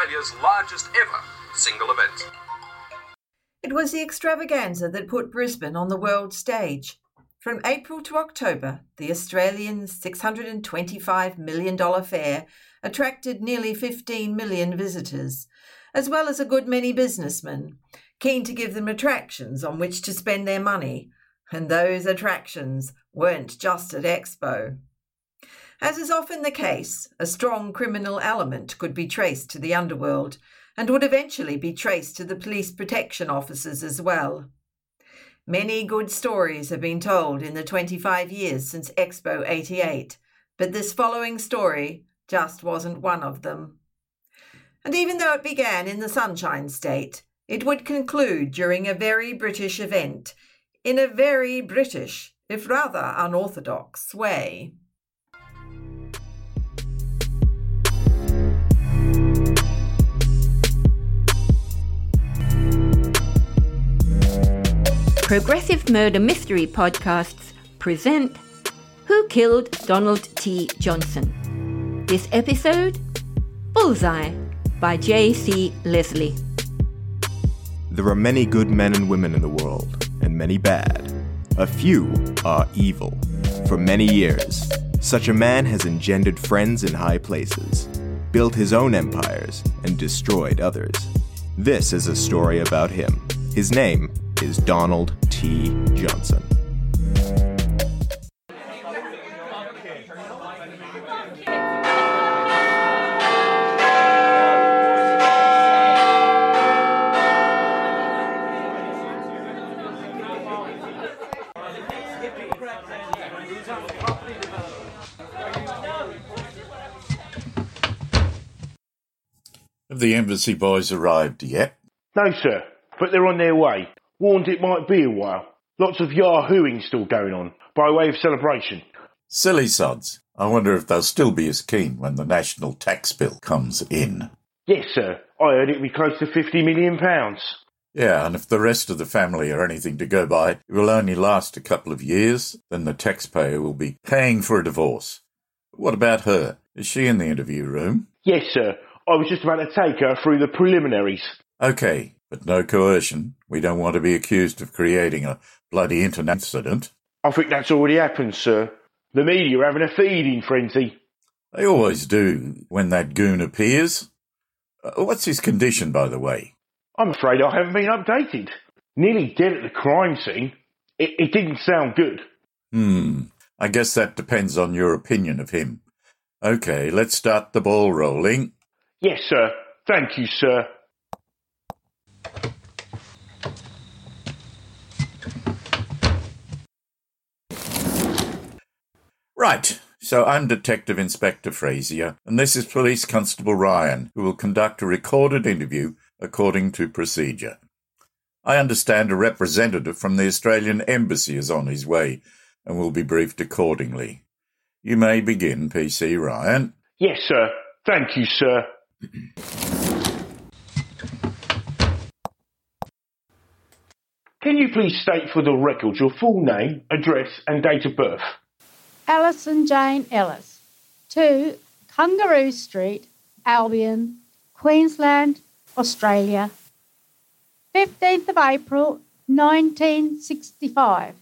Australia's largest ever single event. It was the extravaganza that put Brisbane on the world stage. From April to October, the Australian $625 million fair attracted nearly 15 million visitors, as well as a good many businessmen, keen to give them attractions on which to spend their money. And those attractions weren't just at Expo. As is often the case, a strong criminal element could be traced to the underworld and would eventually be traced to the police protection officers as well. Many good stories have been told in the 25 years since Expo 88, but this following story just wasn't one of them. And even though it began in the Sunshine State, it would conclude during a very British event, in a very British, if rather unorthodox, way. Progressive Murder Mystery Podcasts present Who Killed Donald T. Johnson? This episode Bullseye by J.C. Leslie. There are many good men and women in the world, and many bad. A few are evil. For many years, such a man has engendered friends in high places, built his own empires, and destroyed others. This is a story about him. His name is Donald Johnson. Have the embassy boys arrived yet? No, sir, but they're on their way. Warned it might be a while. Lots of yahooing still going on, by way of celebration. Silly sods. I wonder if they'll still be as keen when the national tax bill comes in. Yes, sir. I heard it'd be close to fifty million pounds. Yeah, and if the rest of the family are anything to go by, it will only last a couple of years, then the taxpayer will be paying for a divorce. What about her? Is she in the interview room? Yes, sir. I was just about to take her through the preliminaries. Okay, but no coercion. We don't want to be accused of creating a bloody internet incident. I think that's already happened, sir. The media are having a feeding frenzy. They always do when that goon appears. Uh, what's his condition, by the way? I'm afraid I haven't been updated. Nearly dead at the crime scene. It, it didn't sound good. Hmm. I guess that depends on your opinion of him. Okay, let's start the ball rolling. Yes, sir. Thank you, sir. Right. So I'm Detective Inspector Frazier, and this is Police Constable Ryan, who will conduct a recorded interview according to procedure. I understand a representative from the Australian Embassy is on his way and will be briefed accordingly. You may begin, PC Ryan. Yes, sir. Thank you, sir. Can you please state for the record your full name, address, and date of birth? Alison Jane Ellis, 2 Kangaroo Street, Albion, Queensland, Australia. 15th of April 1965.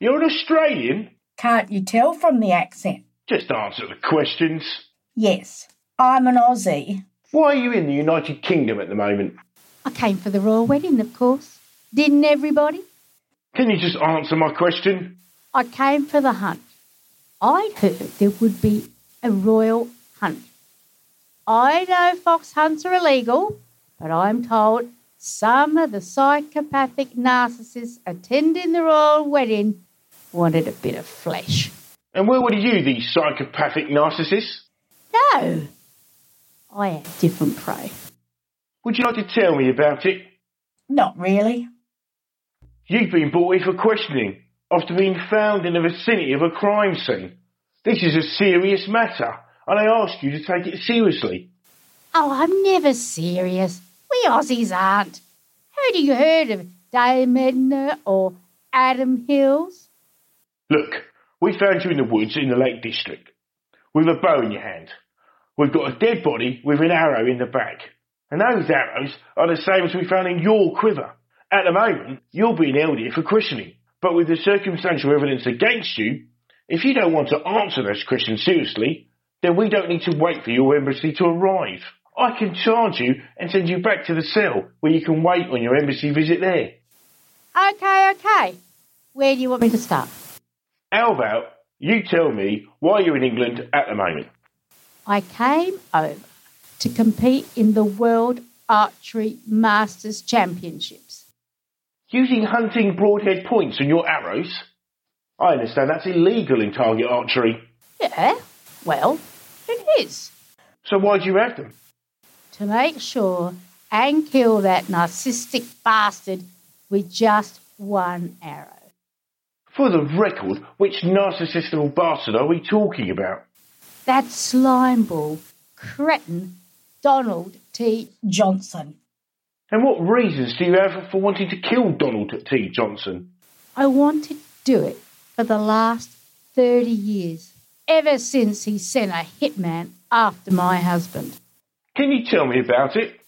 You're an Australian? Can't you tell from the accent? Just answer the questions. Yes, I'm an Aussie. Why are you in the United Kingdom at the moment? I came for the royal wedding, of course. Didn't everybody? Can you just answer my question? I came for the hunt. I'd heard there would be a royal hunt. I know fox hunts are illegal, but I'm told some of the psychopathic narcissists attending the royal wedding wanted a bit of flesh. And where were you, these psychopathic narcissists? No, I had different prey. Would you like to tell me about it? Not really. You've been brought in for questioning after being found in the vicinity of a crime scene. This is a serious matter, and I ask you to take it seriously. Oh, I'm never serious. We Aussies aren't. Haven't you heard of Dame Edna or Adam Hills? Look, we found you in the woods in the Lake District with a bow in your hand. We've got a dead body with an arrow in the back. And those arrows are the same as we found in your quiver. At the moment, you're being held here for questioning. But with the circumstantial evidence against you, if you don't want to answer those questions seriously, then we don't need to wait for your embassy to arrive. I can charge you and send you back to the cell where you can wait on your embassy visit there. Okay, okay. Where do you want me to start? How about you tell me why you're in England at the moment? I came over to compete in the World Archery Masters Championships. Using hunting broadhead points on your arrows? I understand that's illegal in target archery. Yeah, well, it is. So why do you have them? To make sure and kill that narcissistic bastard with just one arrow. For the record, which narcissistical bastard are we talking about? That slimeball, cretin, Donald T. Johnson. And what reasons do you have for wanting to kill Donald T. Johnson? I wanted to do it for the last 30 years, ever since he sent a hitman after my husband. Can you tell me about it?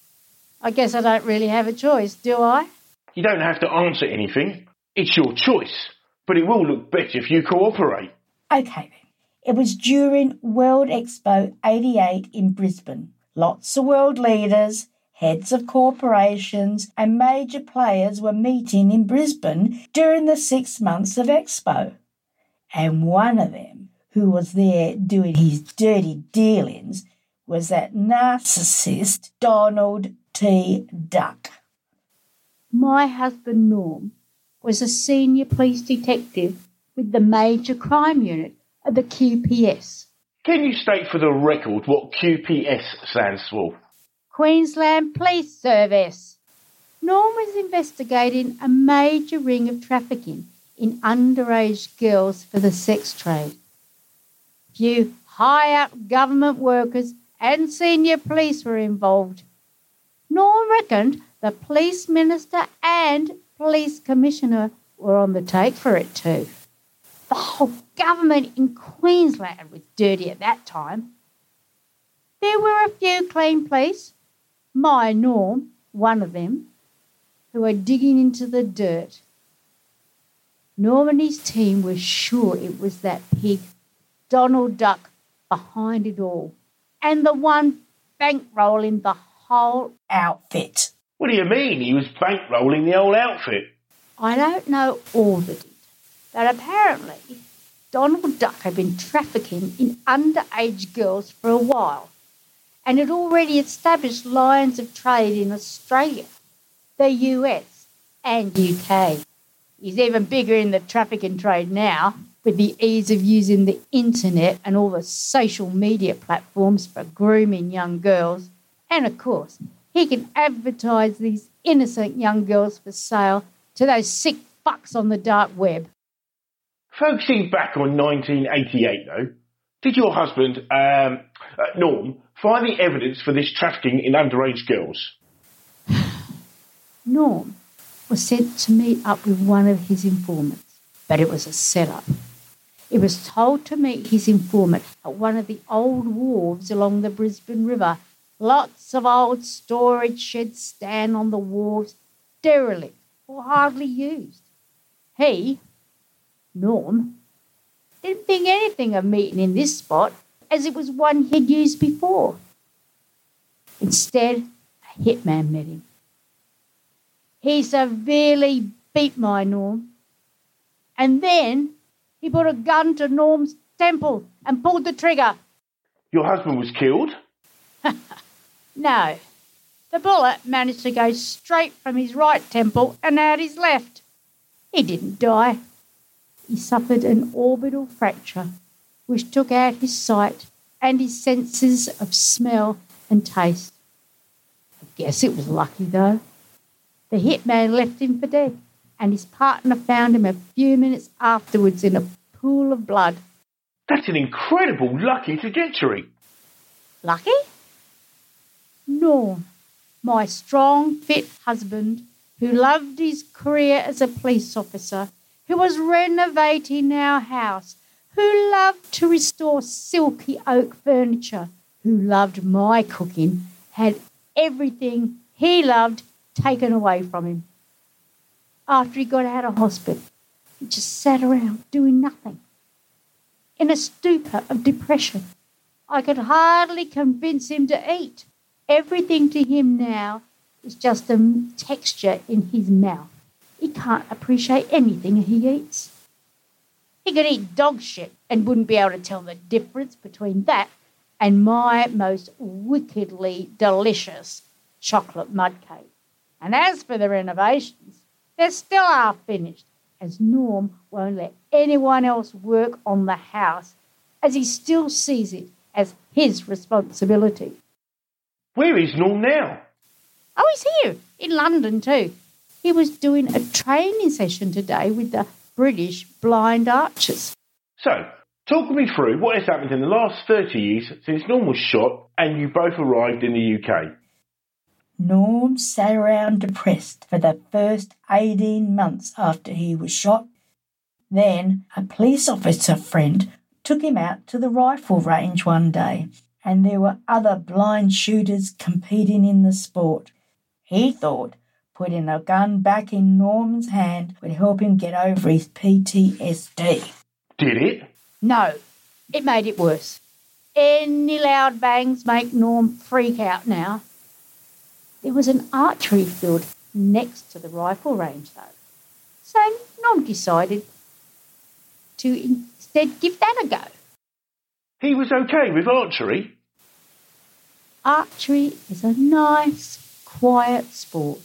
I guess I don't really have a choice, do I? You don't have to answer anything. It's your choice. But it will look better if you cooperate. Okay then. It was during World Expo 88 in Brisbane. Lots of world leaders, heads of corporations, and major players were meeting in Brisbane during the six months of Expo. And one of them, who was there doing his dirty dealings, was that narcissist Donald T. Duck. My husband Norm was a senior police detective with the Major Crime Unit of the QPS. Can you state for the record what QPS stands for? Queensland Police Service. Norm was investigating a major ring of trafficking in underage girls for the sex trade. Few high up government workers and senior police were involved. Norm reckoned the police minister and police commissioner were on the take for it too. The whole government in Queensland was dirty at that time. There were a few clean police, my Norm, one of them, who were digging into the dirt. Norm and his team were sure it was that pig, Donald Duck, behind it all, and the one bankrolling the whole Outfit. What do you mean he was bankrolling the whole outfit? I don't know all the details, but apparently Donald Duck had been trafficking in underage girls for a while and had already established lines of trade in Australia, the US, and UK. He's even bigger in the trafficking trade now with the ease of using the internet and all the social media platforms for grooming young girls. And of course, he can advertise these innocent young girls for sale to those sick fucks on the dark web. Focusing back on 1988, though, did your husband, um, uh, Norm, find the evidence for this trafficking in underage girls? Norm was sent to meet up with one of his informants, but it was a setup. He was told to meet his informant at one of the old wharves along the Brisbane River. Lots of old storage sheds stand on the wharves, derelict or hardly used. He, Norm, didn't think anything of meeting in this spot as it was one he'd used before. Instead, a hitman met him. He severely beat my Norm. And then he put a gun to Norm's temple and pulled the trigger. Your husband was killed? No, the bullet managed to go straight from his right temple and out his left. He didn't die. He suffered an orbital fracture, which took out his sight and his senses of smell and taste. I guess it was lucky, though. The hitman left him for dead, and his partner found him a few minutes afterwards in a pool of blood. That's an incredible lucky trajectory. Lucky? Norm, my strong, fit husband, who loved his career as a police officer, who was renovating our house, who loved to restore silky oak furniture, who loved my cooking, had everything he loved taken away from him. After he got out of hospital, he just sat around doing nothing. In a stupor of depression, I could hardly convince him to eat. Everything to him now is just a texture in his mouth. He can't appreciate anything he eats. He could eat dog shit and wouldn't be able to tell the difference between that and my most wickedly delicious chocolate mud cake. And as for the renovations, they're still half finished, as Norm won't let anyone else work on the house, as he still sees it as his responsibility. Where is Norm now? Oh, he's here in London too. He was doing a training session today with the British Blind Archers. So, talk me through what has happened in the last 30 years since Norm was shot and you both arrived in the UK. Norm sat around depressed for the first 18 months after he was shot. Then a police officer friend took him out to the rifle range one day, and there were other blind shooters competing in the sport. He thought putting a gun back in Norm's hand would help him get over his PTSD. Did it? No, it made it worse. Any loud bangs make Norm freak out now. There was an archery field next to the rifle range, though. So Norm decided to instead give that a go. He was okay with archery? Archery is a nice, quiet sport,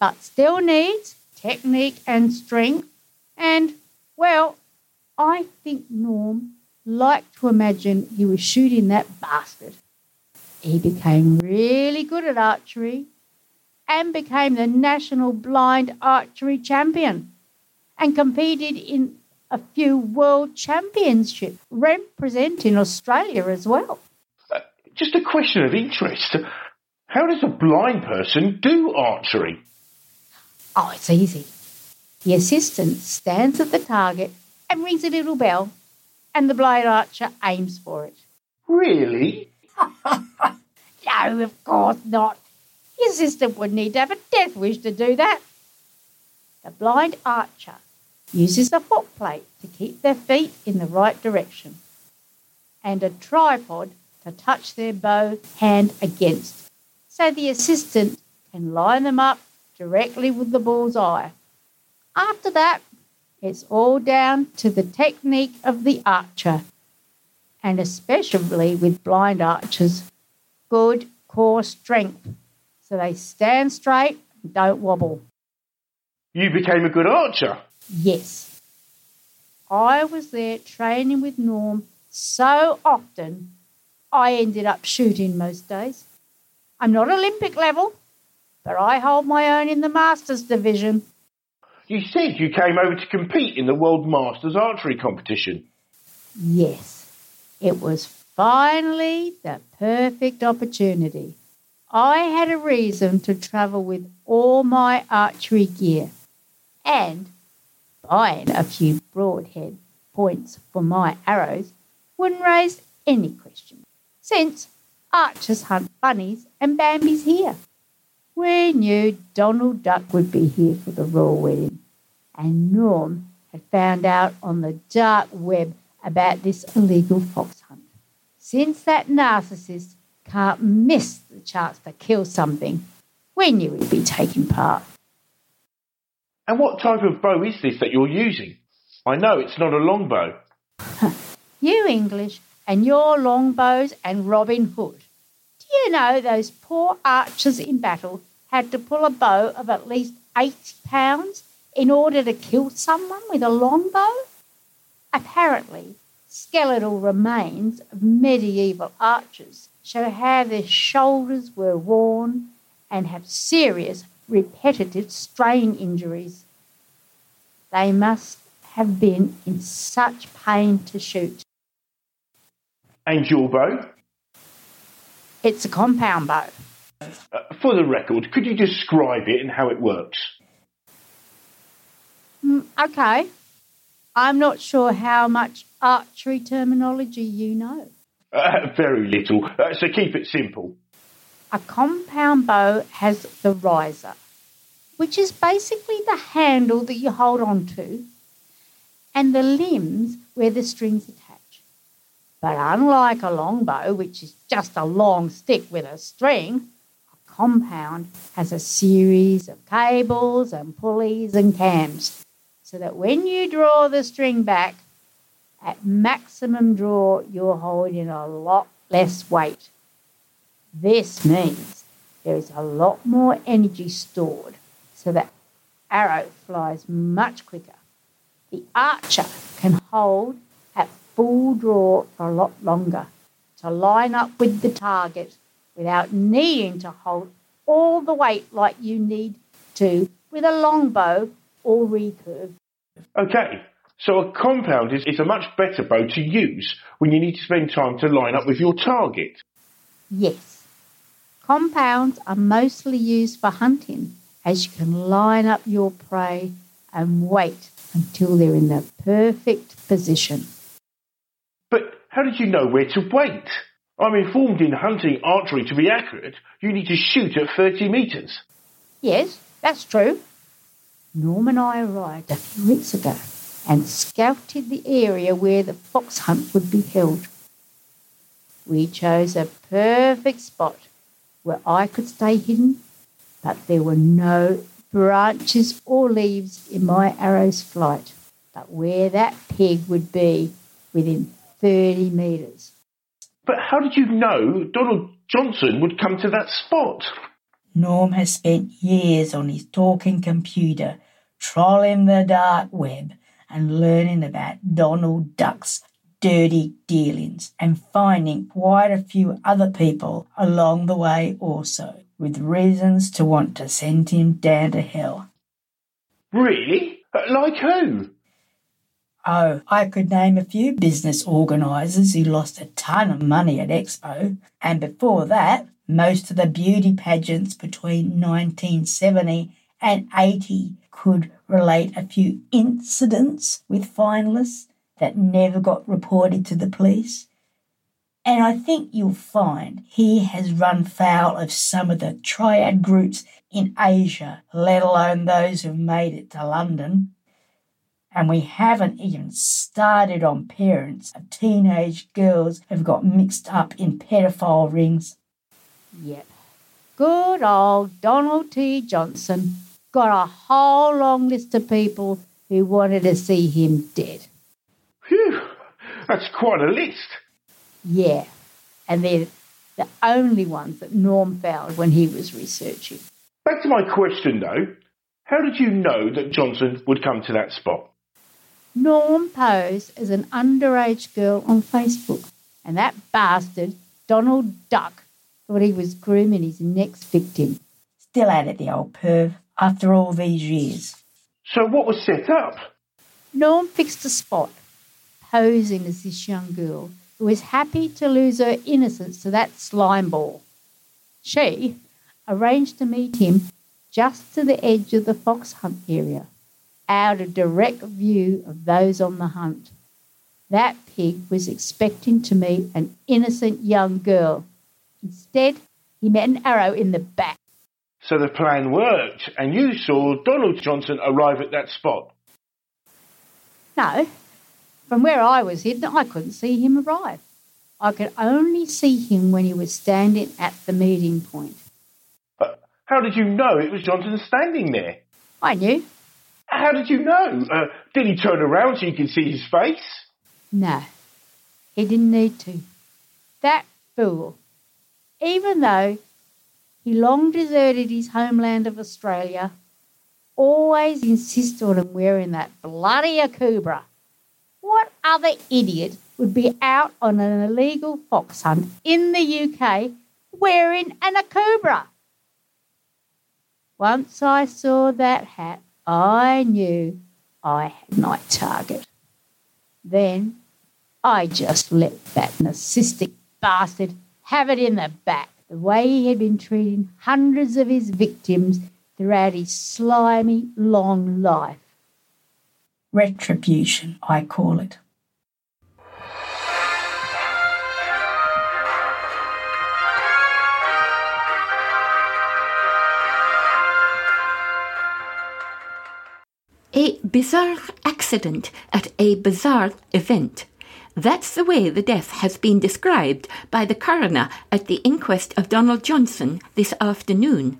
but still needs technique and strength. And, well, I think Norm liked to imagine he was shooting that bastard. He became really good at archery and became the national blind archery champion and competed in a few world championships representing Australia as well. Uh, just a question of interest. How does a blind person do archery? Oh, it's easy. The assistant stands at the target and rings a little bell, and the blind archer aims for it. Really? no, of course not. Your assistant would need to have a death wish to do that. The blind archer uses a foot plate to keep their feet in the right direction and a tripod to touch their bow hand against so the assistant can line them up directly with the bull's eye. After that, it's all down to the technique of the archer, and especially with blind archers, good core strength so they stand straight and don't wobble. You became a good archer? Yes. I was there training with Norm so often I ended up shooting most days. I'm not Olympic level, but I hold my own in the Masters division. You said you came over to compete in the World Masters Archery competition. Yes. It was finally the perfect opportunity. I had a reason to travel with all my archery gear and buying a few broadhead points for my arrows wouldn't raise any question, since archers hunt bunnies and Bambi's here. We knew Donald Duck would be here for the royal wedding, and Norm had found out on the dark web about this illegal fox hunt. Since that narcissist can't miss the chance to kill something, we knew he'd be taking part. And what type of bow is this that you're using? I know it's not a longbow. you English and your longbows and Robin Hood. Do you know those poor archers in battle had to pull a bow of at least 80 pounds in order to kill someone with a longbow? Apparently, skeletal remains of medieval archers show how their shoulders were worn and have serious repetitive strain injuries. They must have been in such pain to shoot. And your bow? It's a compound bow. Uh, for the record, could you describe it and how it works? Mm, okay. I'm not sure how much archery terminology you know. Uh, very little, uh, so keep it simple. A compound bow has the riser, which is basically the handle that you hold on to, and the limbs where the strings attach. But unlike a longbow, which is just a long stick with a string, compound has a series of cables and pulleys and cams, so that when you draw the string back, at maximum draw, you're holding a lot less weight. This means there is a lot more energy stored, so that arrow flies much quicker. The archer can hold at full draw for a lot longer to line up with the target without needing to hold all the weight like you need to with a longbow or recurve. Okay, so a compound is, is a much better bow to use when you need to spend time to line up with your target. Yes. Compounds are mostly used for hunting as you can line up your prey and wait until they're in the perfect position. But how did you know where to wait? I'm informed in hunting archery to be accurate, you need to shoot at 30 metres. Yes, that's true. Norm and I arrived a few weeks ago and scouted the area where the fox hunt would be held. We chose a perfect spot where I could stay hidden, but there were no branches or leaves in my arrow's flight, but where that pig would be within 30 metres. But how did you know Donald Johnson would come to that spot? Norm has spent years on his talking computer, trolling the dark web and learning about Donald Duck's dirty dealings and finding quite a few other people along the way also, with reasons to want to send him down to hell. Really? Uh, like who? Oh, I could name a few business organisers who lost a ton of money at Expo, and before that, most of the beauty pageants between 1970 and 80 could relate a few incidents with finalists that never got reported to the police. And I think you'll find he has run foul of some of the triad groups in Asia, let alone those who've made it to London. And we haven't even started on parents of teenage girls who've got mixed up in pedophile rings. Yep. Good old Donald T. Johnson got a whole long list of people who wanted to see him dead. Phew, that's quite a list. Yeah, and they're the only ones that Norm found when he was researching. Back to my question though, how did you know that Johnson would come to that spot? Norm posed as an underage girl on Facebook, and that bastard, Donald Duck, thought he was grooming his next victim. Still at it, the old perv, after all these years. So what was set up? Norm fixed a spot, posing as this young girl who was happy to lose her innocence to that slime ball. She arranged to meet him just to the edge of the fox hunt area, out of direct view of those on the hunt. That pig was expecting to meet an innocent young girl. Instead, he met an arrow in the back. So the plan worked, and you saw Donald Johnson arrive at that spot. No, from where I was hidden, I couldn't see him arrive. I could only see him when he was standing at the meeting point. But how did you know it was Johnson standing there? I knew. How did you know? Uh, did he turn around so you could see his face? No, he didn't need to. That fool, even though he long deserted his homeland of Australia, always insisted on wearing that bloody akubra. What other idiot would be out on an illegal fox hunt in the UK wearing an akubra? Once I saw that hat, I knew I had my target. Then I just let that narcissistic bastard have it in the back, the way he had been treating hundreds of his victims throughout his slimy, long life. Retribution, I call it. Bizarre accident at a bizarre event. That's the way the death has been described by the coroner at the inquest of Donald Johnson this afternoon.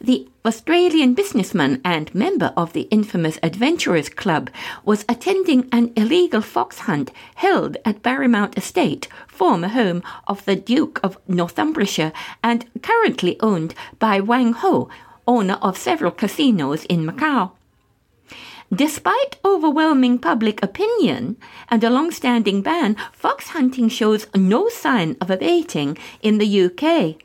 The Australian businessman and member of the infamous Adventurers Club was attending an illegal fox hunt held at Barrymount Estate, former home of the Duke of Northumberlandshire and currently owned by Wang Ho, owner of several casinos in Macau. Despite overwhelming public opinion and a long standing ban, fox hunting shows no sign of abating in the UK.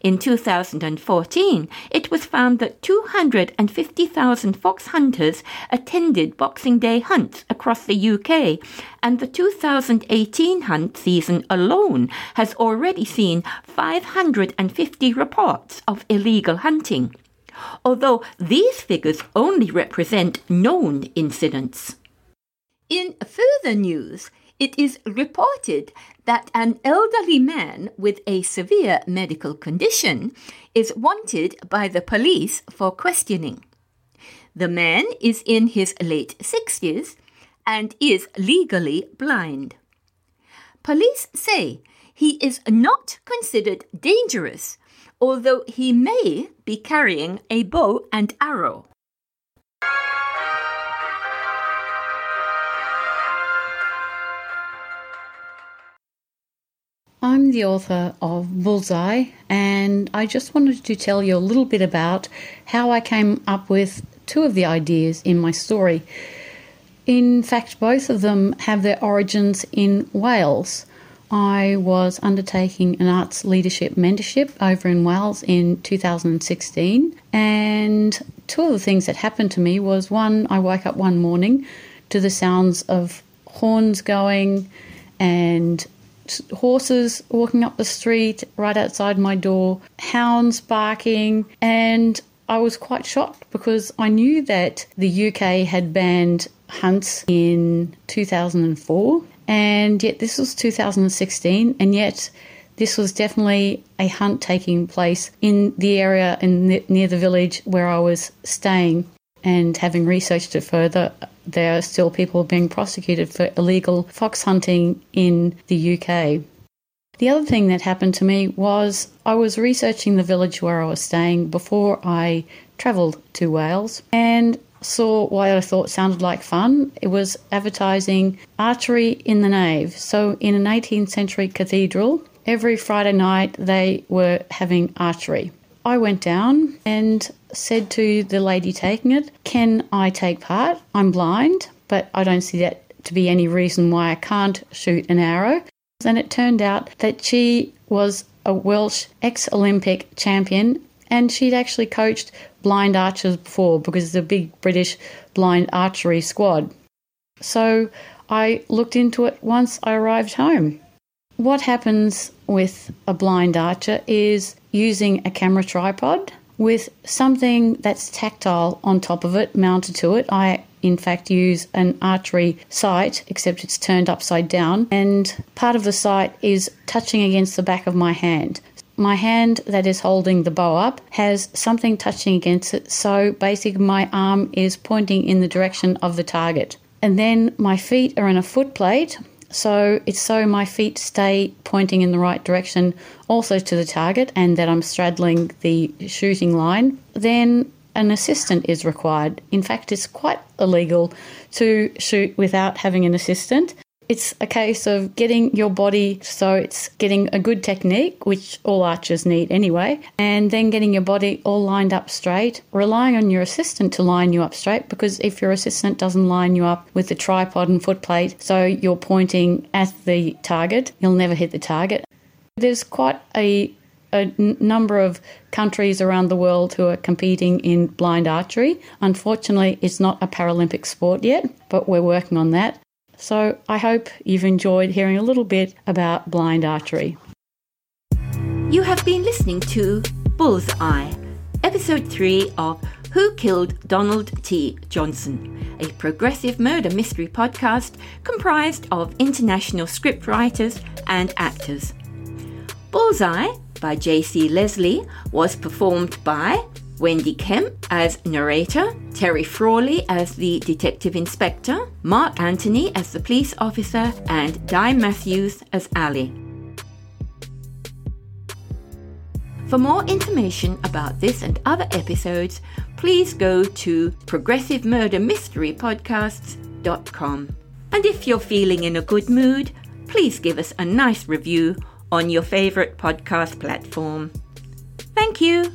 In 2014, it was found that 250,000 fox hunters attended Boxing Day hunts across the UK, and the 2018 hunt season alone has already seen 550 reports of illegal hunting although these figures only represent known incidents. In further news, it is reported that an elderly man with a severe medical condition is wanted by the police for questioning. The man is in his late 60s and is legally blind. Police say he is not considered dangerous although he may be carrying a bow and arrow. I'm the author of Bullseye, and I just wanted to tell you a little bit about how I came up with two of the ideas in my story. In fact, both of them have their origins in Wales. I was undertaking an arts leadership mentorship over in Wales in 2016. And two of the things that happened to me was one, I woke up one morning to the sounds of horns going and horses walking up the street right outside my door, hounds barking, and I was quite shocked because I knew that the UK had banned hunts in 2004 and yet this was 2016, and yet this was definitely a hunt taking place in the area and near the village where I was staying. And having researched it further, there are still people being prosecuted for illegal fox hunting in the UK. The other thing that happened to me was I was researching the village where I was staying before I travelled to Wales, and saw what I thought sounded like fun. It was advertising archery in the nave. So, in an 18th century cathedral, every Friday night they were having archery. I went down and said to the lady taking it, Can I take part? I'm blind, but I don't see that to be any reason why I can't shoot an arrow. And it turned out that she was a Welsh ex Olympic champion and she'd actually coached blind archers before because it's a big British blind archery squad. So I looked into it once I arrived home. What happens with a blind archer is using a camera tripod with something that's tactile on top of it, mounted to it. I, in fact, use an archery sight, except it's turned upside down, and part of the sight is touching against the back of my hand my hand that is holding the bow up has something touching against it. So basically, my arm is pointing in the direction of the target. And then my feet are in a foot plate. So it's so my feet stay pointing in the right direction also to the target and that I'm straddling the shooting line. Then an assistant is required. In fact, it's quite illegal to shoot without having an assistant. It's a case of getting your body so it's getting a good technique, which all archers need anyway, and then getting your body all lined up straight, relying on your assistant to line you up straight because if your assistant doesn't line you up with the tripod and foot plate so you're pointing at the target, you'll never hit the target. There's quite a number of countries around the world who are competing in blind archery. Unfortunately, it's not a Paralympic sport yet, but we're working on that. So I hope you've enjoyed hearing a little bit about blind archery. You have been listening to Bullseye, episode 3 of Who Killed Donald T. Johnson, a progressive murder mystery podcast comprised of international scriptwriters and actors. Bullseye by J.C. Leslie was performed by Wendy Kemp as narrator, Terry Frawley as the detective inspector, Mark Anthony as the police officer, and Di Matthews as Ali. For more information about this and other episodes, please go to Progressive Murder Mystery progressivemurdermysterypodcasts.com. And if you're feeling in a good mood, please give us a nice review on your favorite podcast platform. Thank you.